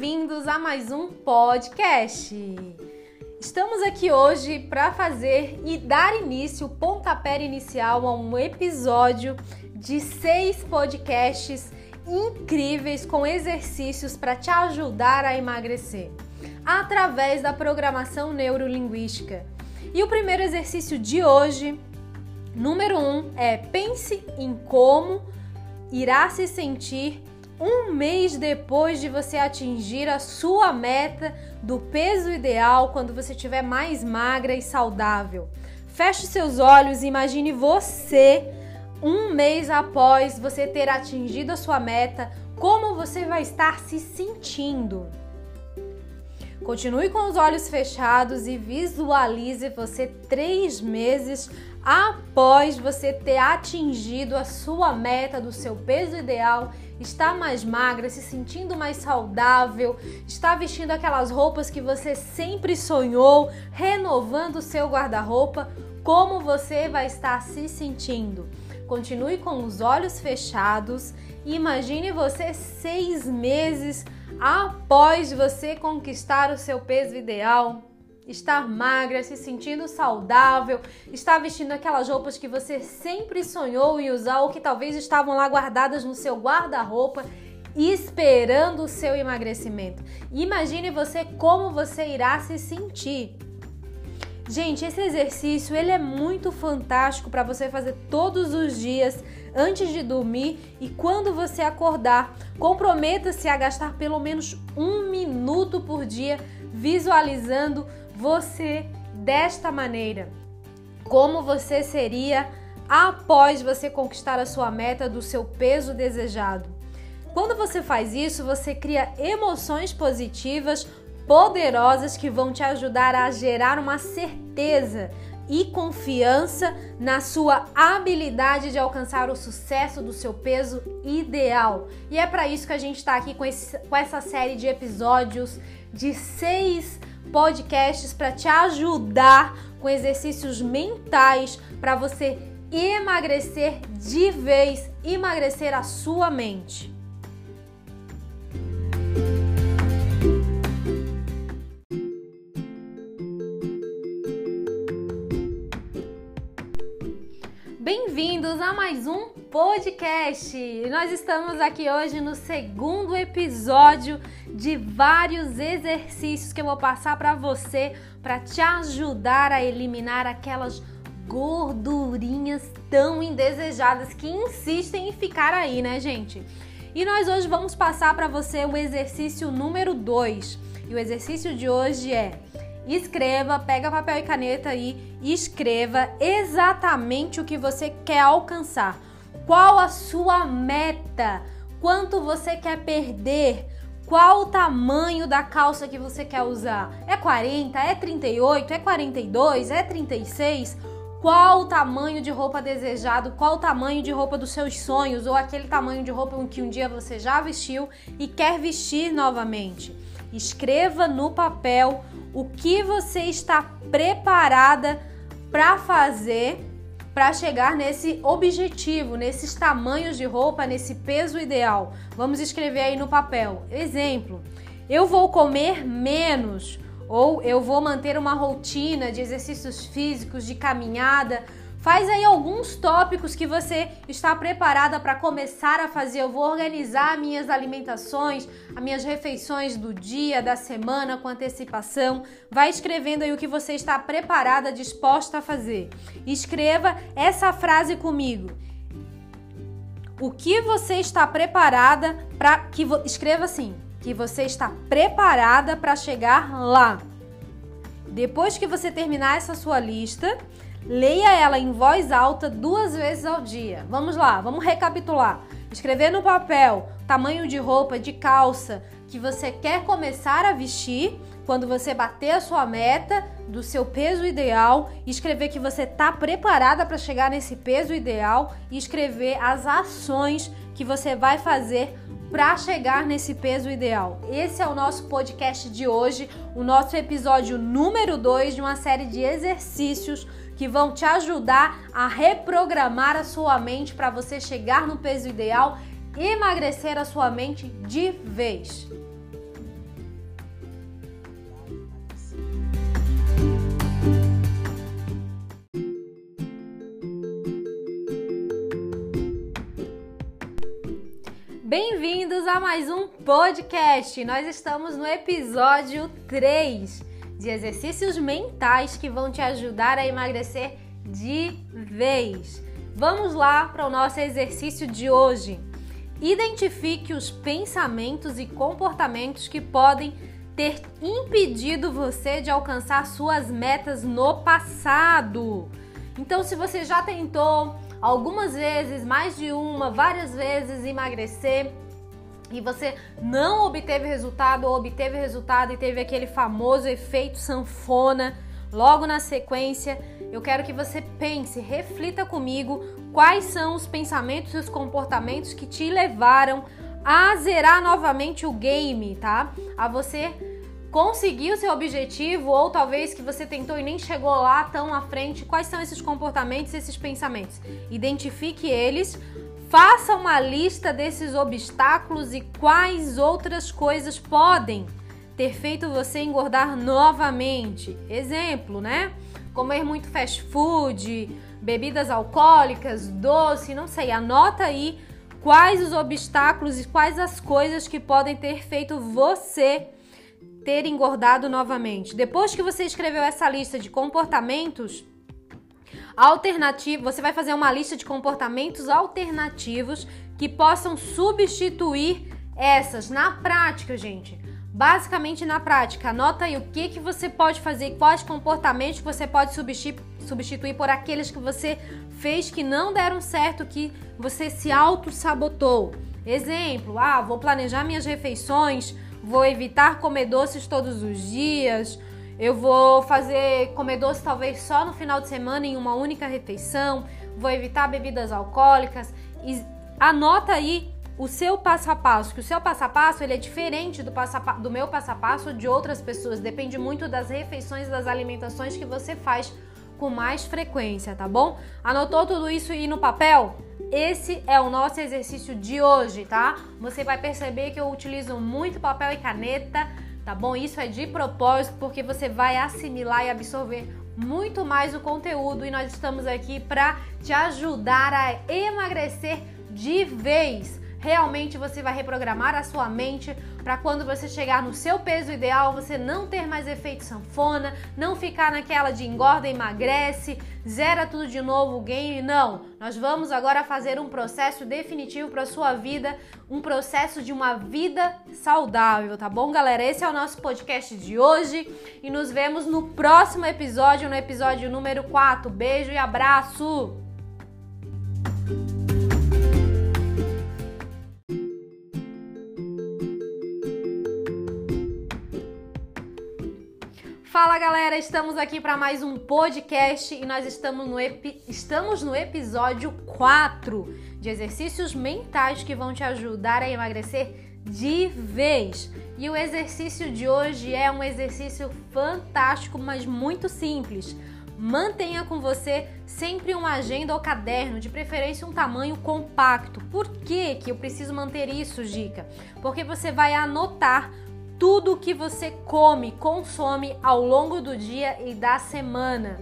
bem-vindos a mais um podcast. Estamos aqui hoje para fazer e dar início, pontapé inicial a um episódio de seis podcasts incríveis com exercícios para te ajudar a emagrecer através da programação neurolinguística. E o primeiro exercício de hoje, número um, é pense em como irá se sentir um mês depois de você atingir a sua meta do peso ideal quando você estiver mais magra e saudável. Feche seus olhos e imagine você um mês após você ter atingido a sua meta, como você vai estar se sentindo. Continue com os olhos fechados e visualize você três meses após você ter atingido a sua meta do seu peso ideal, está mais magra, se sentindo mais saudável, está vestindo aquelas roupas que você sempre sonhou, renovando o seu guarda-roupa, como você vai estar se sentindo? Continue com os olhos fechados. E imagine você seis meses após você conquistar o seu peso ideal estar magra, se sentindo saudável, estar vestindo aquelas roupas que você sempre sonhou em usar ou que talvez estavam lá guardadas no seu guarda-roupa esperando o seu emagrecimento. Imagine você como você irá se sentir. Gente, esse exercício ele é muito fantástico para você fazer todos os dias antes de dormir e quando você acordar. Comprometa-se a gastar pelo menos um minuto por dia visualizando você desta maneira. Como você seria após você conquistar a sua meta do seu peso desejado. Quando você faz isso, você cria emoções positivas, poderosas que vão te ajudar a gerar uma certeza e confiança na sua habilidade de alcançar o sucesso do seu peso ideal. E é para isso que a gente está aqui com, esse, com essa série de episódios de seis podcasts para te ajudar com exercícios mentais para você emagrecer de vez, emagrecer a sua mente. A mais um podcast. Nós estamos aqui hoje no segundo episódio de vários exercícios que eu vou passar para você para te ajudar a eliminar aquelas gordurinhas tão indesejadas que insistem em ficar aí, né, gente? E nós hoje vamos passar para você o exercício número 2. E o exercício de hoje é escreva, pega papel e caneta aí e escreva exatamente o que você quer alcançar. Qual a sua meta? Quanto você quer perder? Qual o tamanho da calça que você quer usar? É 40, é 38, é 42, é 36? Qual o tamanho de roupa desejado? Qual o tamanho de roupa dos seus sonhos ou aquele tamanho de roupa que um dia você já vestiu e quer vestir novamente? Escreva no papel o que você está preparada para fazer para chegar nesse objetivo, nesses tamanhos de roupa, nesse peso ideal. Vamos escrever aí no papel. Exemplo: eu vou comer menos ou eu vou manter uma rotina de exercícios físicos, de caminhada Faz aí alguns tópicos que você está preparada para começar a fazer. Eu vou organizar minhas alimentações, as minhas refeições do dia, da semana com antecipação. Vai escrevendo aí o que você está preparada, disposta a fazer. Escreva essa frase comigo. O que você está preparada para que escreva assim, que você está preparada para chegar lá. Depois que você terminar essa sua lista, Leia ela em voz alta duas vezes ao dia. Vamos lá, vamos recapitular. Escrever no papel tamanho de roupa, de calça que você quer começar a vestir quando você bater a sua meta do seu peso ideal, escrever que você está preparada para chegar nesse peso ideal e escrever as ações que você vai fazer para chegar nesse peso ideal. Esse é o nosso podcast de hoje, o nosso episódio número 2 de uma série de exercícios que vão te ajudar a reprogramar a sua mente para você chegar no peso ideal, emagrecer a sua mente de vez. Bem-vindos a mais um podcast. Nós estamos no episódio 3 de exercícios mentais que vão te ajudar a emagrecer de vez. Vamos lá para o nosso exercício de hoje. Identifique os pensamentos e comportamentos que podem ter impedido você de alcançar suas metas no passado. Então, se você já tentou algumas vezes, mais de uma, várias vezes emagrecer e você não obteve resultado ou obteve resultado e teve aquele famoso efeito sanfona logo na sequência, eu quero que você pense, reflita comigo quais são os pensamentos e os comportamentos que te levaram a zerar novamente o game, tá? A você conseguir o seu objetivo ou talvez que você tentou e nem chegou lá tão à frente. Quais são esses comportamentos, esses pensamentos? Identifique eles, faça uma lista desses obstáculos e quais outras coisas podem ter feito você engordar novamente. Exemplo, né? Comer muito fast food, bebidas alcoólicas, doce, não sei. Anota aí quais os obstáculos e quais as coisas que podem ter feito você ter engordado novamente. Depois que você escreveu essa lista de comportamentos alternativos, você vai fazer uma lista de comportamentos alternativos que possam substituir essas na prática, gente. Basicamente na prática, anota aí o que, que você pode fazer, quais comportamentos você pode substituir por aqueles que você fez que não deram certo, que você se auto-sabotou. Exemplo, ah, vou planejar minhas refeições, vou evitar comer doces todos os dias, eu vou fazer comer doce talvez só no final de semana em uma única refeição, vou evitar bebidas alcoólicas. E anota aí o seu passo a passo, que o seu passo a passo ele é diferente do, passo do meu passo a passo de outras pessoas, depende muito das refeições e das alimentações que você faz com mais frequência, tá bom? Anotou tudo isso aí no papel? Esse é o nosso exercício de hoje, tá? Você vai perceber que eu utilizo muito papel e caneta, tá bom? Isso é de propósito porque você vai assimilar e absorver muito mais o conteúdo e nós estamos aqui para te ajudar a emagrecer de vez realmente você vai reprogramar a sua mente para quando você chegar no seu peso ideal, você não ter mais efeito sanfona, não ficar naquela de engorda, emagrece, zera tudo de novo o game. Não, nós vamos agora fazer um processo definitivo para sua vida, um processo de uma vida saudável, tá bom, galera? Esse é o nosso podcast de hoje e nos vemos no próximo episódio, no episódio número 4. Beijo e abraço! Fala galera, estamos aqui para mais um podcast e nós estamos no, estamos no episódio 4 de exercícios mentais que vão te ajudar a emagrecer de vez. E o exercício de hoje é um exercício fantástico, mas muito simples. Mantenha com você sempre uma agenda ou caderno, de preferência um tamanho compacto. Por que, que eu preciso manter isso, Dica? Porque você vai anotar tudo que você come, consome ao longo do dia e da semana.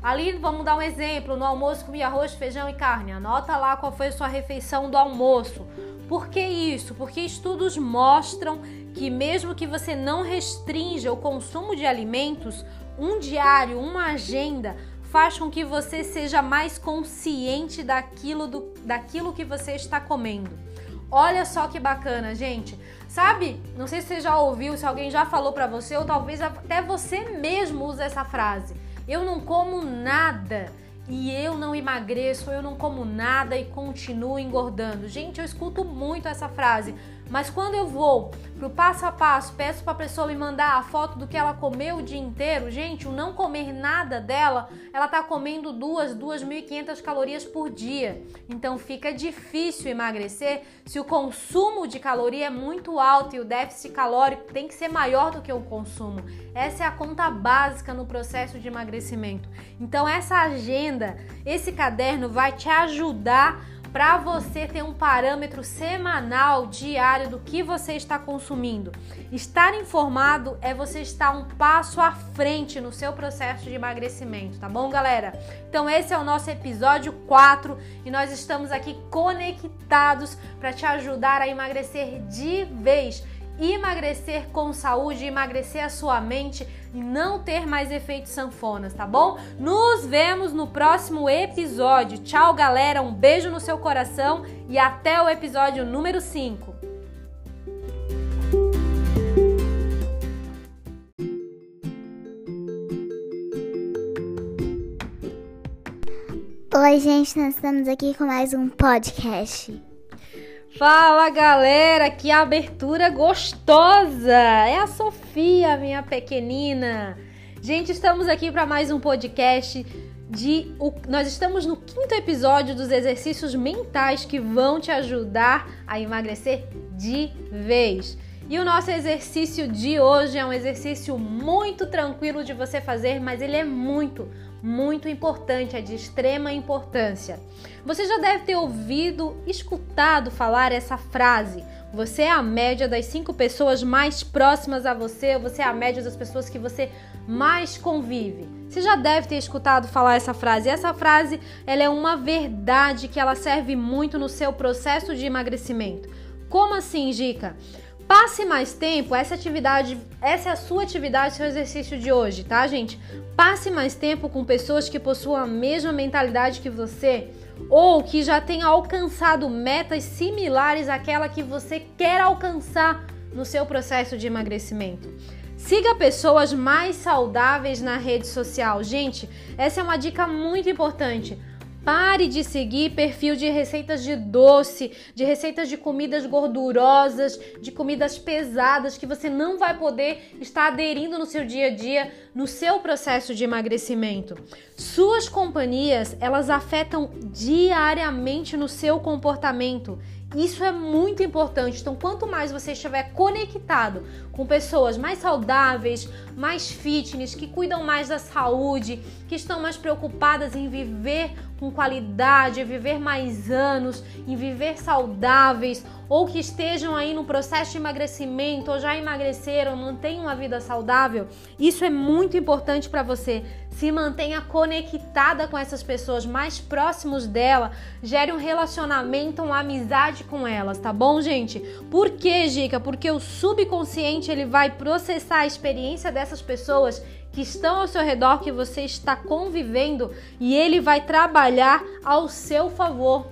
Ali, vamos dar um exemplo: no almoço comi arroz, feijão e carne. Anota lá qual foi a sua refeição do almoço. Por que isso? Porque estudos mostram que, mesmo que você não restrinja o consumo de alimentos, um diário, uma agenda faz com que você seja mais consciente daquilo, do, daquilo que você está comendo. Olha só que bacana, gente. Sabe? Não sei se você já ouviu, se alguém já falou para você, ou talvez até você mesmo usa essa frase. Eu não como nada e eu não emagreço, eu não como nada e continuo engordando. Gente, eu escuto muito essa frase, mas quando eu vou pro passo a passo, peço para a pessoa me mandar a foto do que ela comeu o dia inteiro, gente, o não comer nada dela, ela tá comendo duas, 2.500 calorias por dia. Então fica difícil emagrecer se o consumo de caloria é muito alto e o déficit calórico tem que ser maior do que o consumo. Essa é a conta básica no processo de emagrecimento. Então essa agenda, esse caderno vai te ajudar para você ter um parâmetro semanal, diário do que você está consumindo. Estar informado é você estar um passo à frente no seu processo de emagrecimento, tá bom, galera? Então esse é o nosso episódio 4 e nós estamos aqui conectados para te ajudar a emagrecer de vez emagrecer com saúde, emagrecer a sua mente e não ter mais efeitos sanfonas, tá bom? Nos vemos no próximo episódio. Tchau, galera. Um beijo no seu coração e até o episódio número 5. Oi, gente, nós estamos aqui com mais um podcast. Fala galera, que abertura gostosa! É a Sofia, minha pequenina. Gente, estamos aqui para mais um podcast de o, nós estamos no quinto episódio dos exercícios mentais que vão te ajudar a emagrecer de vez. E o nosso exercício de hoje é um exercício muito tranquilo de você fazer, mas ele é muito, muito importante, é de extrema importância. Você já deve ter ouvido, escutado falar essa frase. Você é a média das cinco pessoas mais próximas a você, você é a média das pessoas que você mais convive. Você já deve ter escutado falar essa frase. E essa frase, ela é uma verdade que ela serve muito no seu processo de emagrecimento. Como assim, Dica? Passe mais tempo, essa atividade, essa é a sua atividade, seu exercício de hoje, tá, gente? Passe mais tempo com pessoas que possuam a mesma mentalidade que você ou que já tenham alcançado metas similares àquela que você quer alcançar no seu processo de emagrecimento. Siga pessoas mais saudáveis na rede social. Gente, essa é uma dica muito importante. Pare de seguir perfil de receitas de doce, de receitas de comidas gordurosas, de comidas pesadas que você não vai poder estar aderindo no seu dia a dia, no seu processo de emagrecimento. Suas companhias, elas afetam diariamente no seu comportamento isso é muito importante. Então, quanto mais você estiver conectado com pessoas mais saudáveis, mais fitness, que cuidam mais da saúde, que estão mais preocupadas em viver com qualidade, viver mais anos, em viver saudáveis, ou que estejam aí no processo de emagrecimento, ou já emagreceram, mantenham uma vida saudável, isso é muito importante para você se mantenha conectada com essas pessoas mais próximos dela, gere um relacionamento, uma amizade com elas, tá bom, gente? Por que, Gica? Porque o subconsciente ele vai processar a experiência dessas pessoas que estão ao seu redor, que você está convivendo, e ele vai trabalhar ao seu favor.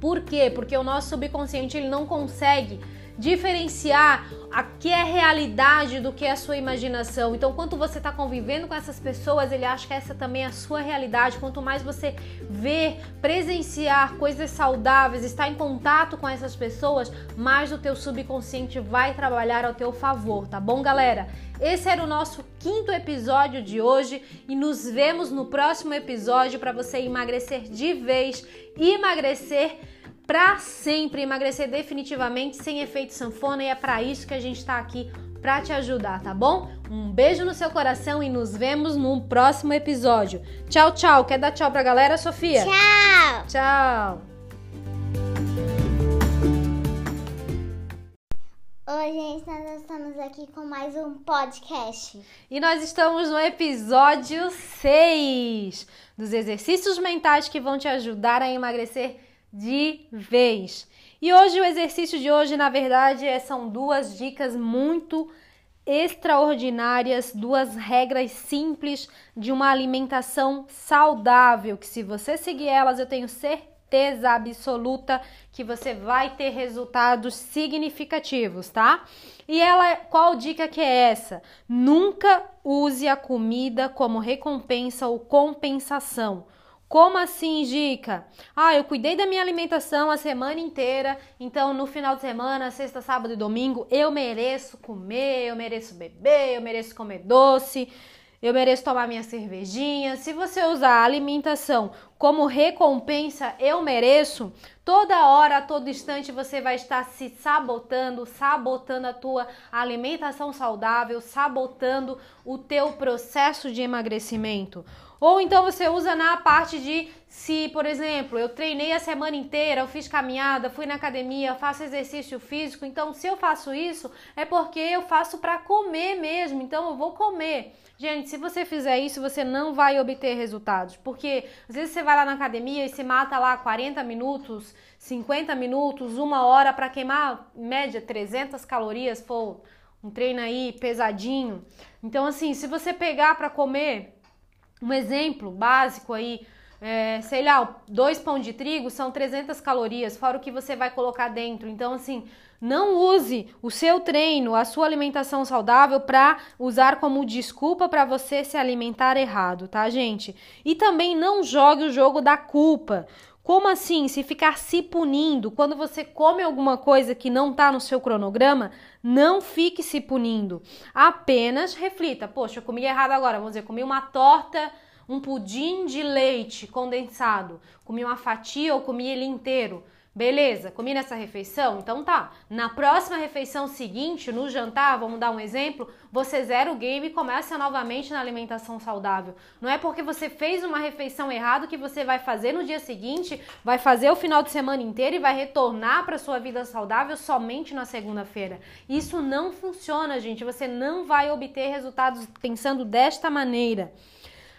Por quê? Porque o nosso subconsciente ele não consegue diferenciar a que é realidade do que é a sua imaginação. Então, quanto você está convivendo com essas pessoas, ele acha que essa também é a sua realidade. Quanto mais você ver, presenciar coisas saudáveis, estar em contato com essas pessoas, mais o teu subconsciente vai trabalhar ao teu favor, tá bom, galera? Esse era o nosso quinto episódio de hoje e nos vemos no próximo episódio para você emagrecer de vez, emagrecer para sempre, emagrecer definitivamente sem efeito sanfona e é para isso que a gente está aqui para te ajudar, tá bom? Um beijo no seu coração e nos vemos no próximo episódio. Tchau, tchau. Quer dar tchau pra galera, Sofia? Tchau. Tchau. Oi, gente, nós estamos aqui com mais um podcast. E nós estamos no episódio 6 dos exercícios mentais que vão te ajudar a emagrecer de vez. E hoje o exercício de hoje, na verdade, é, são duas dicas muito extraordinárias, duas regras simples de uma alimentação saudável, que se você seguir elas, eu tenho certeza absoluta que você vai ter resultados significativos, tá? E ela, qual dica que é essa? Nunca use a comida como recompensa ou compensação. Como assim, Dica? Ah, eu cuidei da minha alimentação a semana inteira, então no final de semana, sexta, sábado e domingo, eu mereço comer, eu mereço beber, eu mereço comer doce, eu mereço tomar minha cervejinha. Se você usar a alimentação como recompensa, eu mereço, toda hora, a todo instante você vai estar se sabotando, sabotando a tua alimentação saudável, sabotando o teu processo de emagrecimento. Ou então você usa na parte de se, por exemplo, eu treinei a semana inteira, eu fiz caminhada, fui na academia, faço exercício físico, então se eu faço isso é porque eu faço para comer mesmo, então eu vou comer. Gente, se você fizer isso, você não vai obter resultados, porque às vezes você vai lá na academia e se mata lá 40 minutos, 50 minutos, uma hora para queimar média 300 calorias, for um treino aí pesadinho. Então assim, se você pegar para comer um exemplo básico aí, é, sei lá, dois pão de trigo são 300 calorias, fora o que você vai colocar dentro. Então, assim, não use o seu treino, a sua alimentação saudável para usar como desculpa para você se alimentar errado, tá, gente? E também não jogue o jogo da culpa. Como assim? Se ficar se punindo quando você come alguma coisa que não está no seu cronograma, não fique se punindo. Apenas reflita: poxa, eu comi errado agora. Vamos dizer, comi uma torta, um pudim de leite condensado, comi uma fatia ou comi ele inteiro. Beleza, comi nessa refeição? Então tá. Na próxima refeição seguinte, no jantar, vamos dar um exemplo, você zera o game e começa novamente na alimentação saudável. Não é porque você fez uma refeição errada que você vai fazer no dia seguinte, vai fazer o final de semana inteiro e vai retornar para sua vida saudável somente na segunda-feira. Isso não funciona, gente. Você não vai obter resultados pensando desta maneira.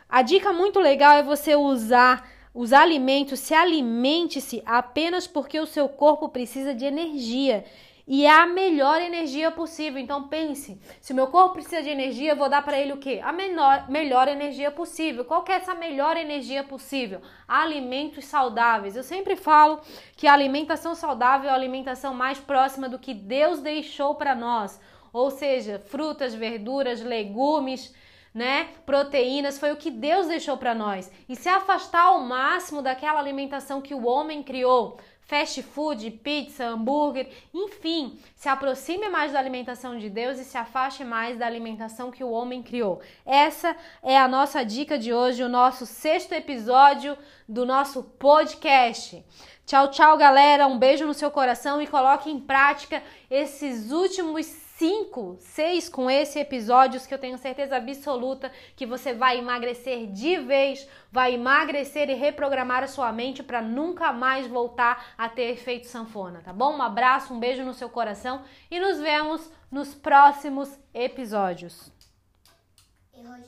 A dica muito legal é você usar os alimentos, se alimente-se apenas porque o seu corpo precisa de energia e é a melhor energia possível. Então pense, se o meu corpo precisa de energia, eu vou dar para ele o quê? A menor, melhor energia possível. Qual que é essa melhor energia possível? Alimentos saudáveis. Eu sempre falo que a alimentação saudável é a alimentação mais próxima do que Deus deixou para nós. Ou seja, frutas, verduras, legumes, né? Proteínas, foi o que Deus deixou para nós. E se afastar ao máximo daquela alimentação que o homem criou, fast food, pizza, hambúrguer, enfim, se aproxime mais da alimentação de Deus e se afaste mais da alimentação que o homem criou. Essa é a nossa dica de hoje, o nosso sexto episódio do nosso podcast. Tchau, tchau, galera. Um beijo no seu coração e coloque em prática esses últimos cinco, seis com esse episódios que eu tenho certeza absoluta que você vai emagrecer de vez, vai emagrecer e reprogramar a sua mente para nunca mais voltar a ter efeito sanfona, tá bom? Um abraço, um beijo no seu coração e nos vemos nos próximos episódios.